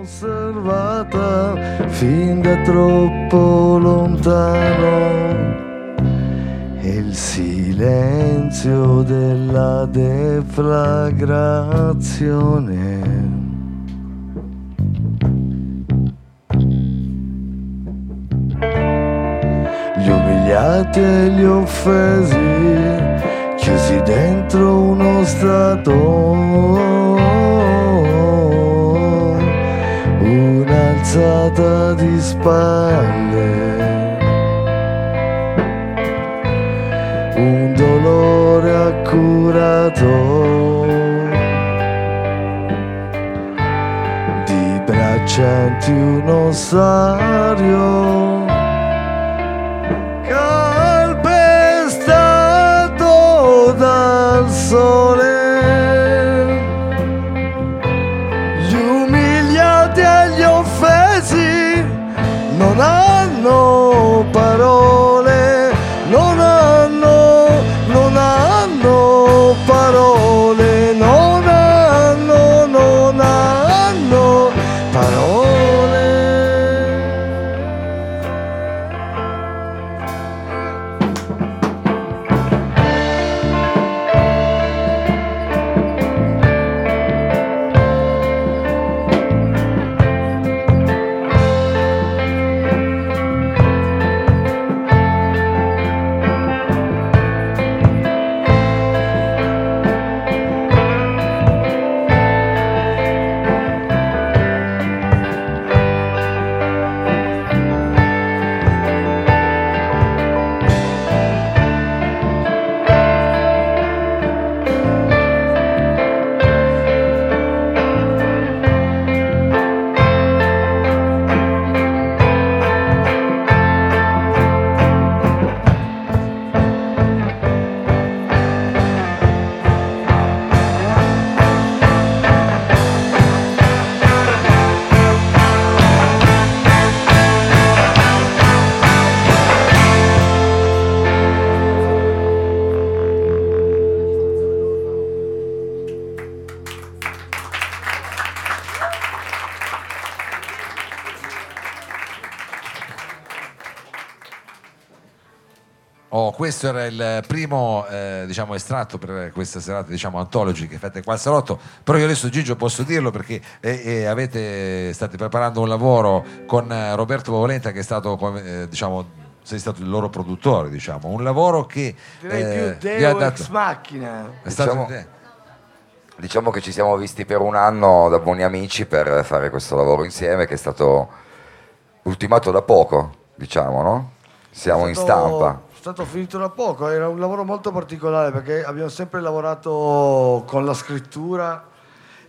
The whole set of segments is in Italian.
osservata fin da troppo lontano e il silenzio della deflagrazione. Gli umiliati e gli offesi, chiusi dentro uno strato un'alzata di spalle, un dolore accurato di braccianti un ossario calpestato dal sole. Questo era il primo eh, diciamo, estratto per questa serata diciamo, antology che fate qua al salotto, però io adesso Gigio posso dirlo perché eh, eh, avete, state preparando un lavoro con eh, Roberto Volenta che è stato, come, eh, diciamo, sei stato il loro produttore, diciamo, un lavoro che Direi eh, più vi ha Deo dato... ex macchina. È stato Diciamo- un- Diciamo che ci siamo visti per un anno da buoni amici per fare questo lavoro insieme che è stato ultimato da poco, diciamo, no? Siamo in stampa. Stato finito da poco, era un lavoro molto particolare perché abbiamo sempre lavorato con la scrittura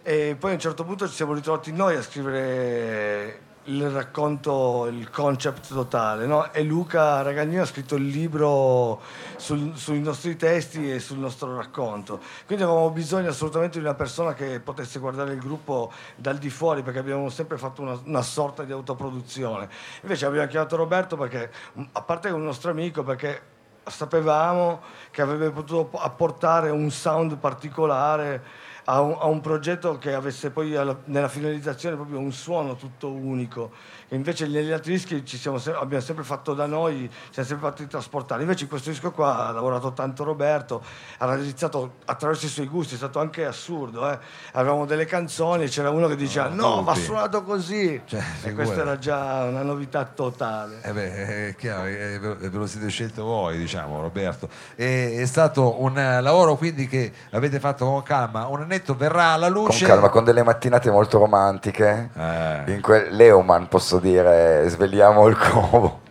e poi a un certo punto ci siamo ritrovati noi a scrivere il racconto, il concept totale, no? E Luca Ragagnino ha scritto il libro sul- sui nostri testi e sul nostro racconto. Quindi avevamo bisogno assolutamente di una persona che potesse guardare il gruppo dal di fuori perché abbiamo sempre fatto una, una sorta di autoproduzione. Invece abbiamo chiamato Roberto perché, a parte che è un nostro amico, perché sapevamo che avrebbe potuto apportare un sound particolare a un, a un progetto che avesse poi alla- nella finalizzazione proprio un suono tutto unico. E invece negli altri dischi ci siamo abbiamo sempre fatto da noi, ci siamo sempre fatti trasportare. Invece in questo disco qua ha lavorato tanto Roberto, ha realizzato attraverso i suoi gusti, è stato anche assurdo. eh. Avevamo delle canzoni e c'era uno che diceva no, va dubbi. suonato così. Cioè, e questa era già una novità totale. Eh beh, è chiaro, eh, ve lo siete scelto voi, diciamo, Roberto. E- è stato un eh, lavoro quindi che avete fatto con calma. Un annetto verrà alla Con luce. calma, con delle mattinate molto romantiche. Eh, In quel Leoman posso dire, svegliamo il covo.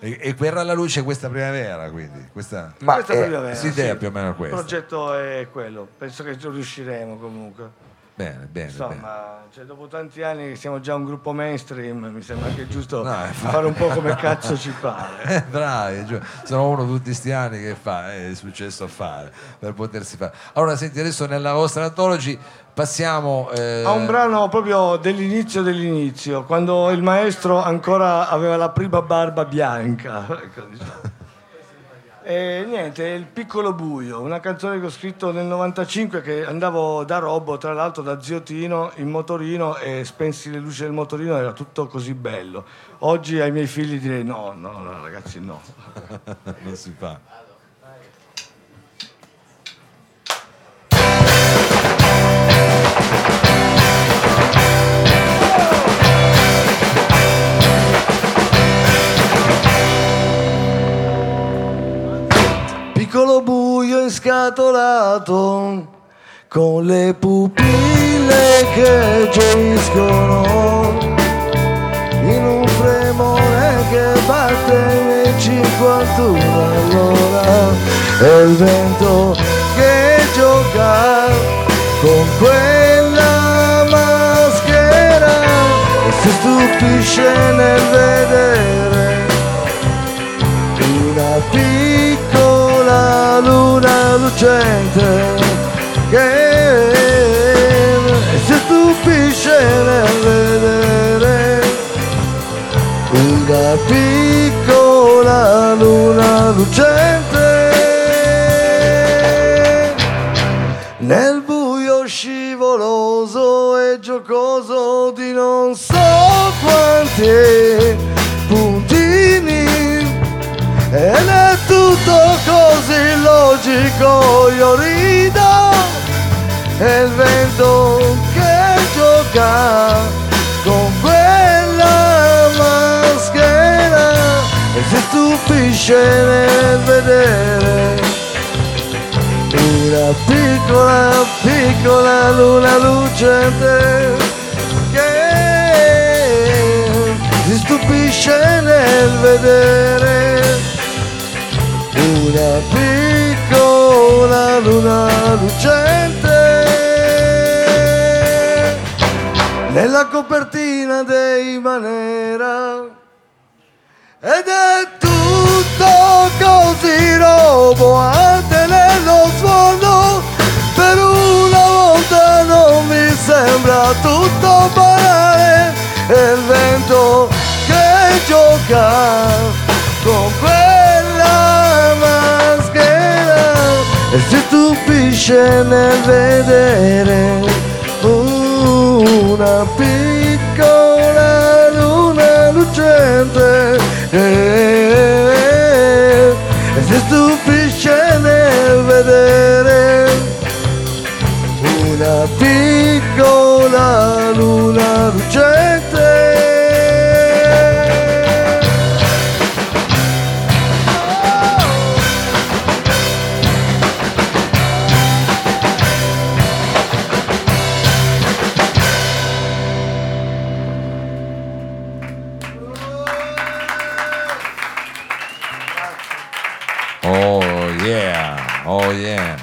e, e verrà alla luce questa primavera, quindi. Questa, Ma Questa eh, primavera, sì, idea più o meno Il questa. progetto è quello, penso che ci riusciremo comunque. Bene, bene, bene. Insomma, cioè, dopo tanti anni che siamo già un gruppo mainstream, mi sembra che è giusto No, infatti. fare un po' come cazzo ci pare. Eh, bravi, giù. sono uno tutti sti anni che fa, eh, è successo a fare per potersi fare. Allora, senti, adesso nella vostra antology passiamo eh, A un brano proprio dell'inizio dell'inizio, quando il maestro ancora aveva la prima barba bianca. ecco, diciamo. E niente, Il piccolo buio, una canzone che ho scritto nel 95 che andavo da Robbo, tra l'altro da Ziotino, in motorino e spensi le luci del motorino, era tutto così bello. Oggi ai miei figli direi no, no, no ragazzi no. non si fa. Buio inscatolato con le pupille che gioiscono in un fremore che batte nei 51 all'ora e il vento che gioca con quella maschera e si stupisce nel vedere una piccola luna lucente che si stupisce nel vedere una piccola luna lucente nel buio scivoloso e giocoso di non so quanti puntini. Ed è tutto così logico, io rido e il vento che gioca con quella maschera e si stupisce nel vedere una piccola, piccola luna lucente che si stupisce nel vedere una piccola luna lucente nella copertina dei Manera. Ed è tutto così roboante nello sfondo. Per una volta non mi sembra tutto banale. Il vento che gioca stupisce nel vedere una piccola yeah, oh yeah.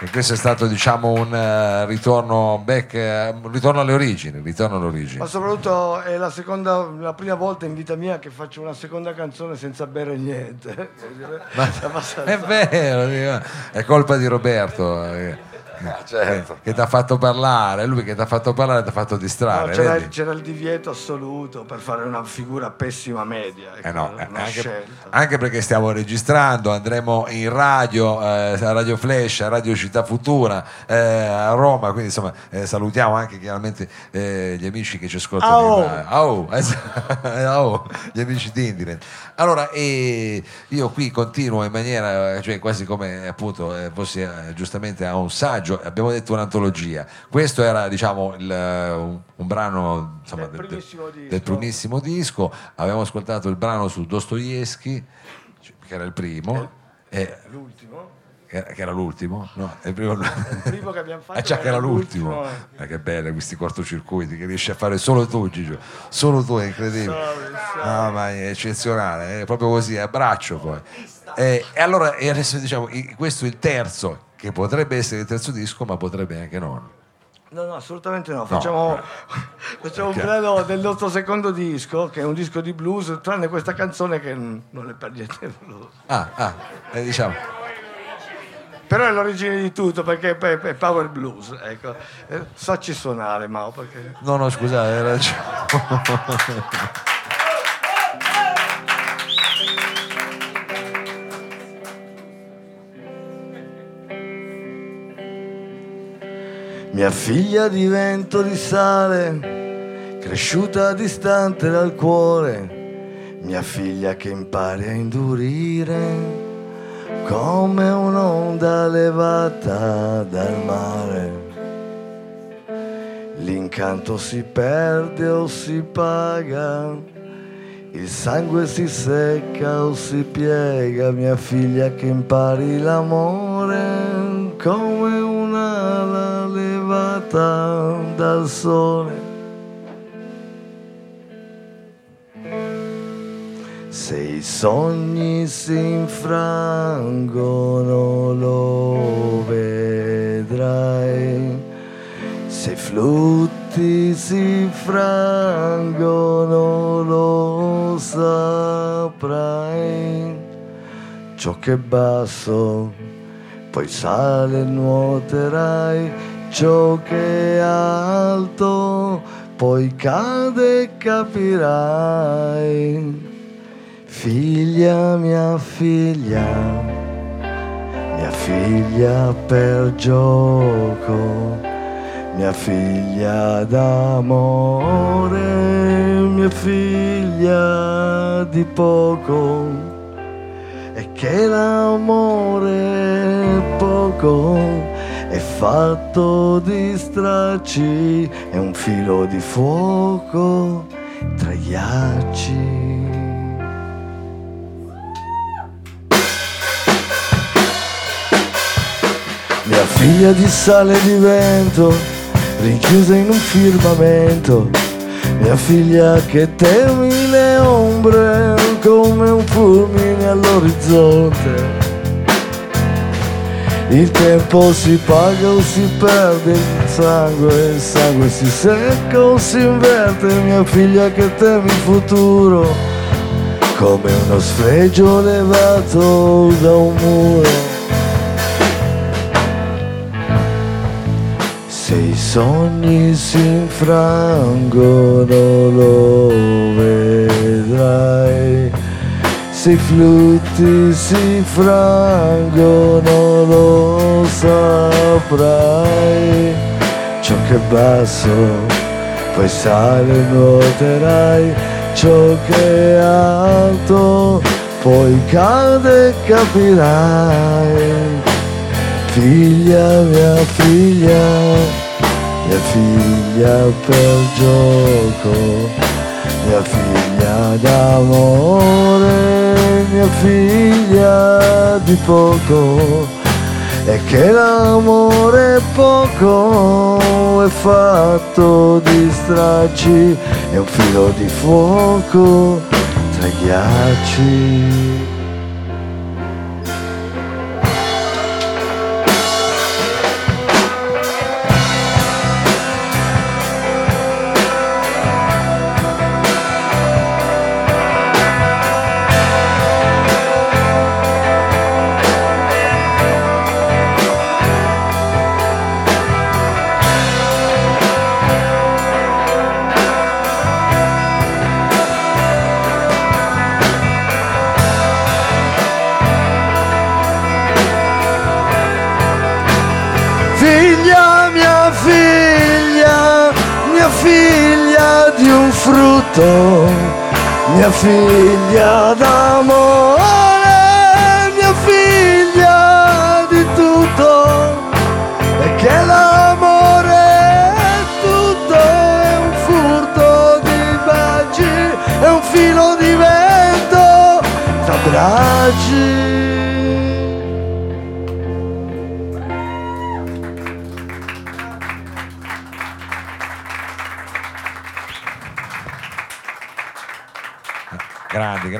E questo è stato diciamo un eh, ritorno back, eh, un ritorno alle origini, ritorno alle origini. Ma soprattutto è la, seconda, la prima volta in vita mia che faccio una seconda canzone senza bere niente. Ma- è vero, è colpa di Roberto eh, certo. che, ti ha fatto parlare, lui che ti ha fatto parlare ti ha fatto No, distrarre. c'era, vedi? c'era il divieto assoluto per fare una figura pessima media. ecco, Eh no, una eh, anche, anche perché stiamo registrando, andremo in radio, eh, a Radio Flash, a Radio Città Futura, eh, a Roma, quindi insomma eh, salutiamo anche chiaramente eh, gli amici che ci ascoltano. Au, esatto, au, gli amici di Indiren. Allora, eh, io qui continuo in maniera, cioè quasi come appunto eh, fossi eh, giustamente a un saggio, abbiamo detto un'antologia. Questo era diciamo il, eh, un, un brano insomma, Del primissimo disco. del primissimo disco, abbiamo ascoltato il brano su Dostoevsky, che era il primo, e- L'ultimo? che era, che era l'ultimo, no? Il primo, Il primo che abbiamo fatto Ah, già che era l'ultimo. l'ultimo, Eh, che bello questi cortocircuiti che riesci a fare solo tu, Gigio. Solo tu, è incredibile. No, ma è eccezionale, è proprio così, a braccio poi. E, e allora, e adesso diciamo, questo è il terzo, che potrebbe essere il terzo disco, ma potrebbe anche non. No, no, assolutamente no. Facciamo, facciamo un Ok. brano del nostro secondo disco, che è un disco di blues, tranne questa canzone che non è per niente blues. Ah, ah, eh, diciamo. Però è l'origine di tutto, perché è è power blues. Ecco. Eh, Sacci suonare, Mao, perché... No, no, scusate, hai ragione. Mia figlia di vento di sale, cresciuta distante dal cuore, mia figlia che impari a indurire come un'onda levata dal mare. L'incanto si perde o si paga, il sangue si secca o si piega, mia figlia che impari l'amore dal sole. Se i sogni si infrangono lo vedrai, se i flutti si frangono lo saprai, ciò che è basso poi sale nuoterai, ciò che è alto poi cade e capirai. Figlia, mia figlia, mia figlia per gioco, mia figlia d'amore, mia figlia di poco, e che l'amore poco è fatto di stracci, è un filo di fuoco tra ghiacci. Mia figlia di sale e di vento, rinchiusa in un firmamento. Mia figlia che temi le ombre come un fulmine all'orizzonte. Il tempo si paga o si perde il sangue, il sangue si secca o si inverte. Mia figlia che temi il futuro come uno sfregio levato da un muro. Se i sogni si infrangono lo vedrai, se i flutti si frangono lo saprai, ciò che è basso poi sale nuoterai, ciò che è alto poi cade e capirai. Figlia, mia figlia, mia figlia per gioco, mia figlia d'amore, mia figlia di poco, e che l'amore è poco è fatto di stracci, è un filo di fuoco tra i ghiacci. Figlia di un frutto, mia figlia d'amore, mia figlia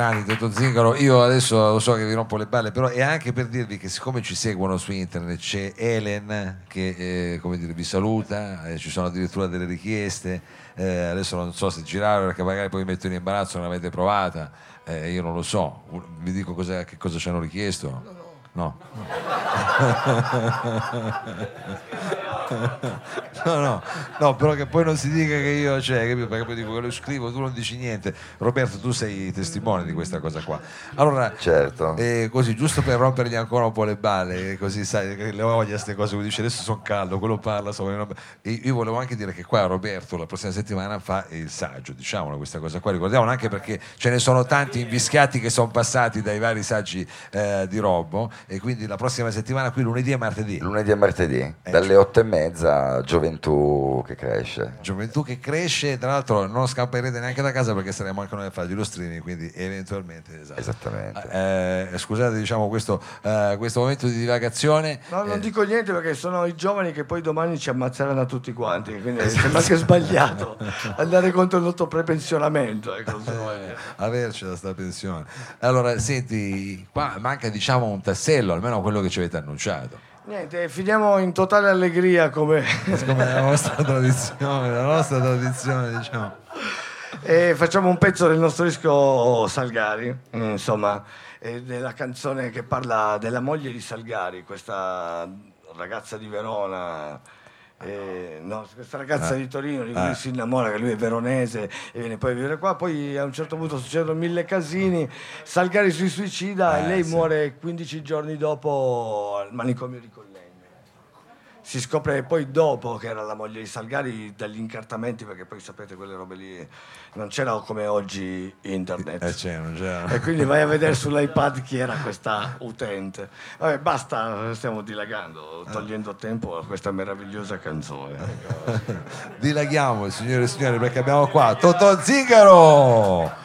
Grandi, Toto Zingaro. Io adesso lo so che vi rompo le balle, però è anche per dirvi che siccome ci seguono su internet c'è Helen che eh, come dire, vi saluta, eh, ci sono addirittura delle richieste, eh, adesso non so se girare perché magari poi mi metto in imbarazzo, non l'avete provata, eh, io non lo so, vi dico cosa- che cosa ci hanno richiesto. No. no, no, no, però che poi non si dica che io, cioè, capito? perché poi dico che lo scrivo, tu non dici niente. Roberto, tu sei testimone di questa cosa qua. Allora, Certo. eh, così, giusto per rompergli ancora un po' le balle, così sai, le voglia queste cose, dice adesso sono caldo, quello parla, so, e io volevo anche dire che qua Roberto la prossima settimana fa il saggio, diciamolo questa cosa qua, ricordiamolo anche perché ce ne sono tanti invischiati che sono passati dai vari saggi eh, di Robbo e quindi la prossima settimana qui lunedì e martedì. Lunedì e martedì, Eh, dalle otto e mezza, gioventù che cresce. gioventù che cresce, tra l'altro non scamperete neanche da casa perché saremo anche noi a fargli lo streaming, quindi eventualmente esatto. Esattamente. Eh, scusate diciamo questo, eh, questo momento di divagazione. No, non Eh, dico niente perché sono i giovani che poi domani ci ammazzeranno a tutti quanti, quindi sembra anche sbagliato andare contro il nostro prepensionamento. Ecco, vuoi. avercela sta pensione. Allora, senti, qua manca diciamo un tassello, almeno quello che ci avete annunciato. Niente, finiamo in totale allegria come... Come la nostra tradizione, la nostra tradizione, diciamo. e facciamo un pezzo del nostro disco Salgari, insomma, della canzone che parla della moglie di Salgari, questa ragazza di Verona. Eh, no, questa ragazza Ah. di Torino di cui Ah. si innamora, che lui è veronese e viene poi a vivere qua. Poi a un certo punto succedono mille casini. Salgari si suicida Eh, e lei sì. muore 15 giorni dopo al manicomio di Collegno. Si scopre poi dopo che era la moglie di Salgari dagli incartamenti, perché poi sapete quelle robe lì non c'era come oggi internet. Eh, c'è, non c'è. E quindi vai a vedere sull'iPad chi era questa utente. Vabbè, basta, stiamo dilagando, togliendo tempo a questa meravigliosa canzone. Dilaghiamo, signore e signori, perché abbiamo qua Totò Zingaro!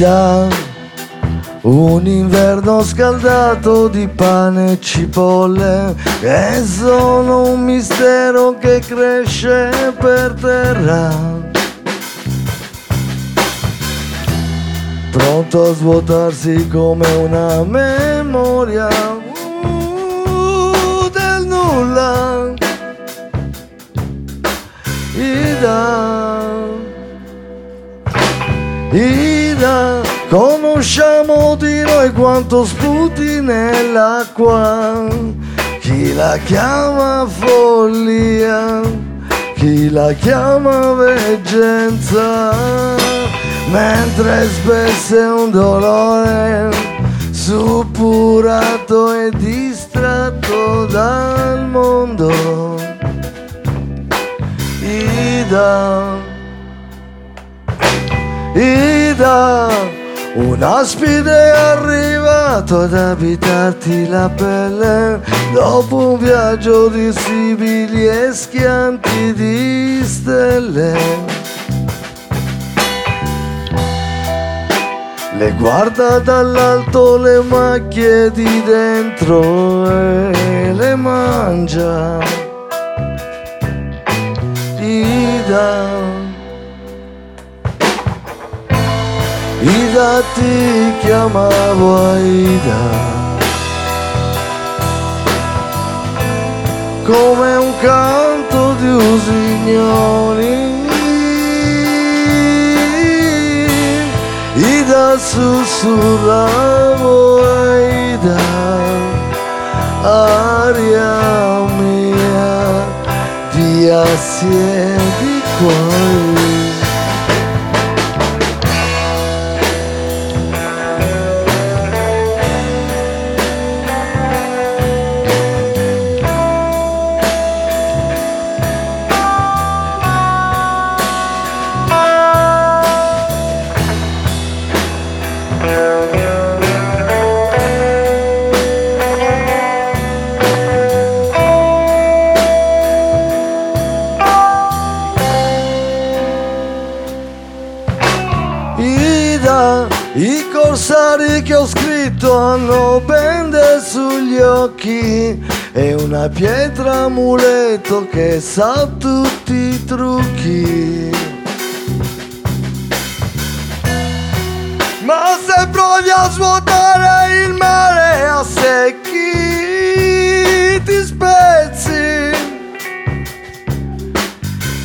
Ida, un inverno scaldato di pane e cipolle, che sono un mistero che cresce per terra. Pronto a svuotarsi come una memoria uh, del nulla. Ida. Ida, conosciamo di noi quanto sputi nell'acqua. Chi la chiama follia, chi la chiama veggenza, mentre spesso è un dolore suppurato e distratto dal mondo. Ida. Ida, un ospite è arrivato ad abitarti la pelle dopo un viaggio di sibili e schianti di stelle. Le guarda dall'alto le macchie di dentro e le mangia. Ida. Ida. Ti chiamavo Aida come un canto di usignoli Ida sussurravo Aida aria mia via siedi qua è una pietra amuleto che sa tutti i trucchi. Ma se provi a svuotare il mare a secchi ti spezzi.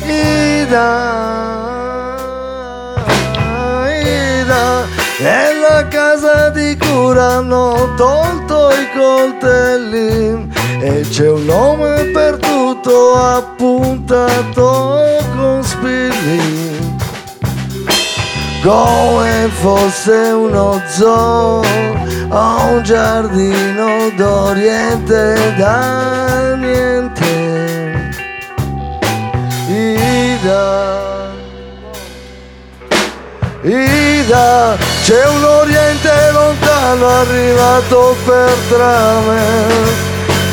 Ida, Ida, nella casa di cura c'è un nome per tutto appuntato con spilli. Come fosse uno zoo o un giardino d'oriente da niente. Ida, Ida, c'è un oriente lontano arrivato per trame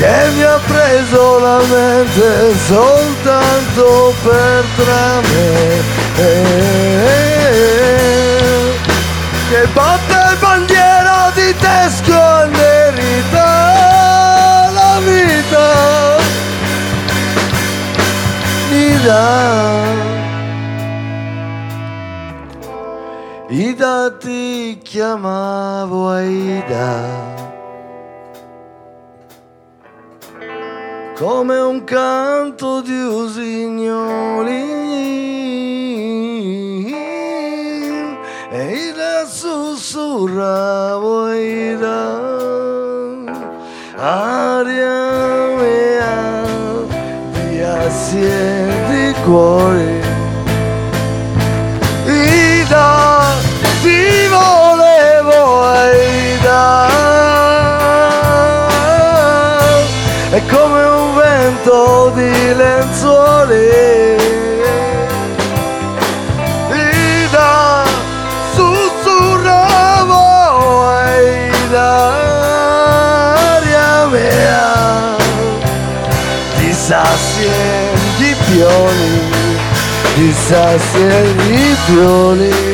che mi ha preso la mente soltanto per trame. Che batte bandiera di tesco e merita la vita. Ida. Ida ti chiamavo Aida come un canto di usignoli. E Ida sussurravo Ida aria mia di assieti cuori Ida vento di lenzuoli Ida sussurravo Aida aria mia. Di sassi di pioli di sassi di pioli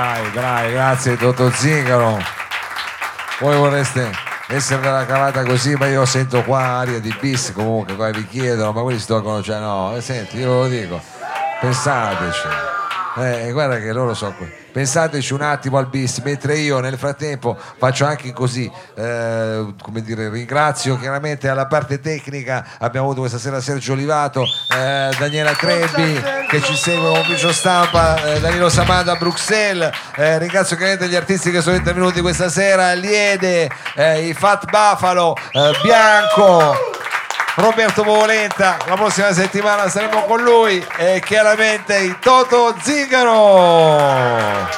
Bravi, bravi, grazie dottor Zingaro. Voi vorreste essere della cavata così, ma io sento qua aria di bis comunque, qua vi chiedono, ma quelli si tolgono cioè no, eh, senti, io ve lo dico, pensateci. Eh, guarda che loro so pensateci un attimo al bis mentre io nel frattempo faccio anche così eh, come dire ringrazio chiaramente alla parte tecnica abbiamo avuto questa sera Sergio Olivato eh, Daniela Trebbi che ci seguono ufficio stampa eh, Danilo Samanda a Bruxelles eh, ringrazio chiaramente gli artisti che sono intervenuti questa sera Liede eh, i Fat Buffalo Bianco Roberto Bovolenta, la prossima settimana saremo con lui e chiaramente il Toto Zingaro.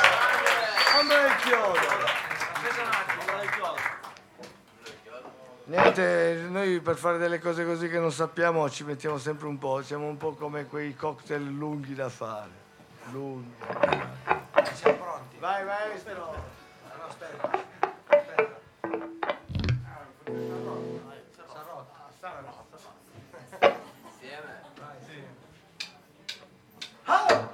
Niente, noi per fare delle cose così che non sappiamo ci mettiamo sempre un po', siamo un po' come quei cocktail lunghi da fare. Lunghi. Siamo pronti. Vai, maestro.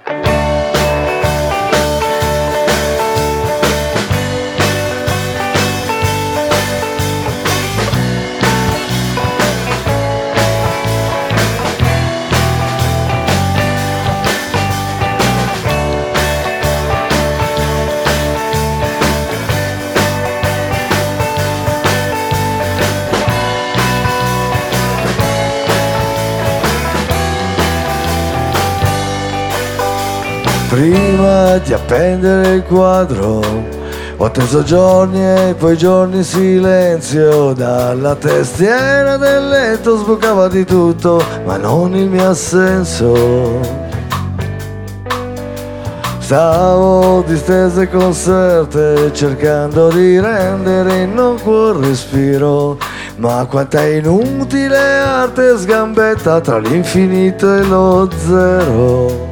Prima di appendere il quadro Ho atteso giorni e poi giorni in silenzio, dalla testiera del letto sbucava di tutto, ma non il mio assenso. Stavo disteso e conserte cercando di rendere innocuo il respiro ma quanta inutile arte sgambetta tra l'infinito e lo zero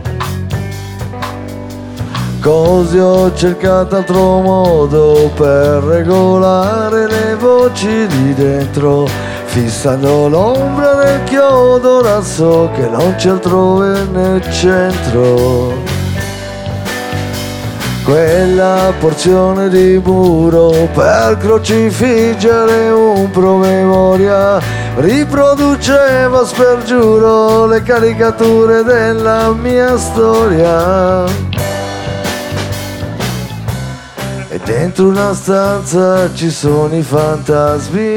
Così ho cercato altro modo per regolare le voci di dentro. Fissando l'ombra del chiodo, ora so che non c'è altrove nel centro. Quella porzione di muro per crocifiggere un promemoria riproduceva spergiuro le caricature della mia storia dentro una stanza ci sono i fantasmi.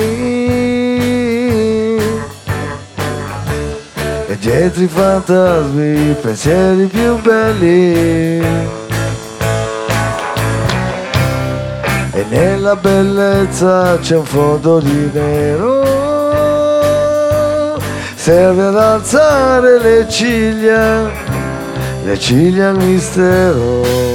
E dietro i fantasmi i pensieri più belli. E nella bellezza c'è un fondo di nero. Serve ad alzare le ciglia le ciglia al mistero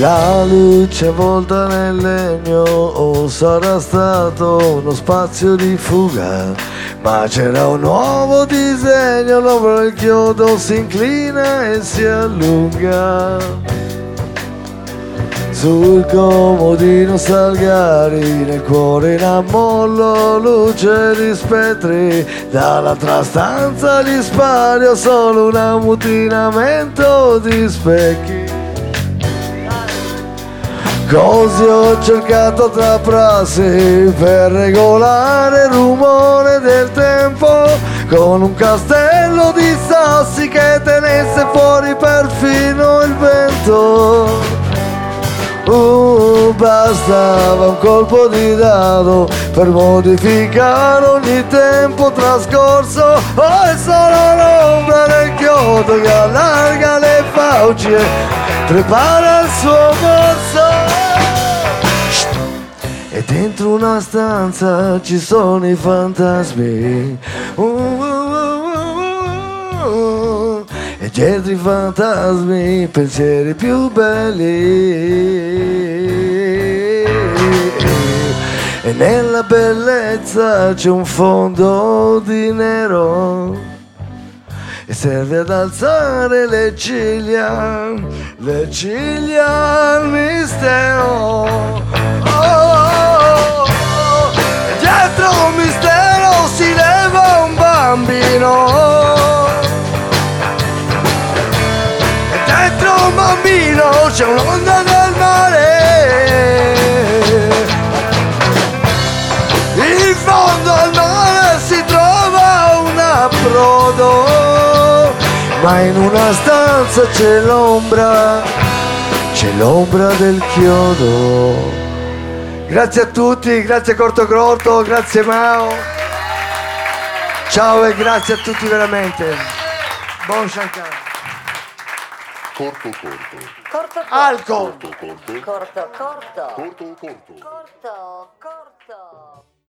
La luce avvolta nel legno o sarà stato uno spazio di fuga ma c'era un nuovo disegno, l'ombra del chiodo si inclina e si allunga. Sul comodino Salgari, nel cuore in ammollo, luce di spettri, dall'altra stanza di spario solo un ammutinamento di specchi. Così ho cercato tra prassi per regolare il rumore del tempo con un castello di sassi che tenesse fuori perfino il vento. Uh, bastava un colpo di dado per modificare ogni tempo trascorso. Oh, è solo l'ombra del chiodo che allarga le fauci e prepara il suo morso. E dentro una stanza ci sono i fantasmi. Uh, uh, uh, e dietro i fantasmi pensieri più belli. E nella bellezza c'è un fondo di nero e serve ad alzare le ciglia, le ciglia al mistero. Oh, bambino. E dentro un bambino c'è un'onda del mare. In fondo al mare si trova un approdo, ma in una stanza c'è l'ombra, c'è l'ombra del chiodo. Grazie a tutti, grazie Corto Corto, grazie Mao. Ciao e grazie a tutti veramente. Buon Shankar. Corto corto. Corto, Alco. Corto corto. corto, corto, Corto corto. corto, corto.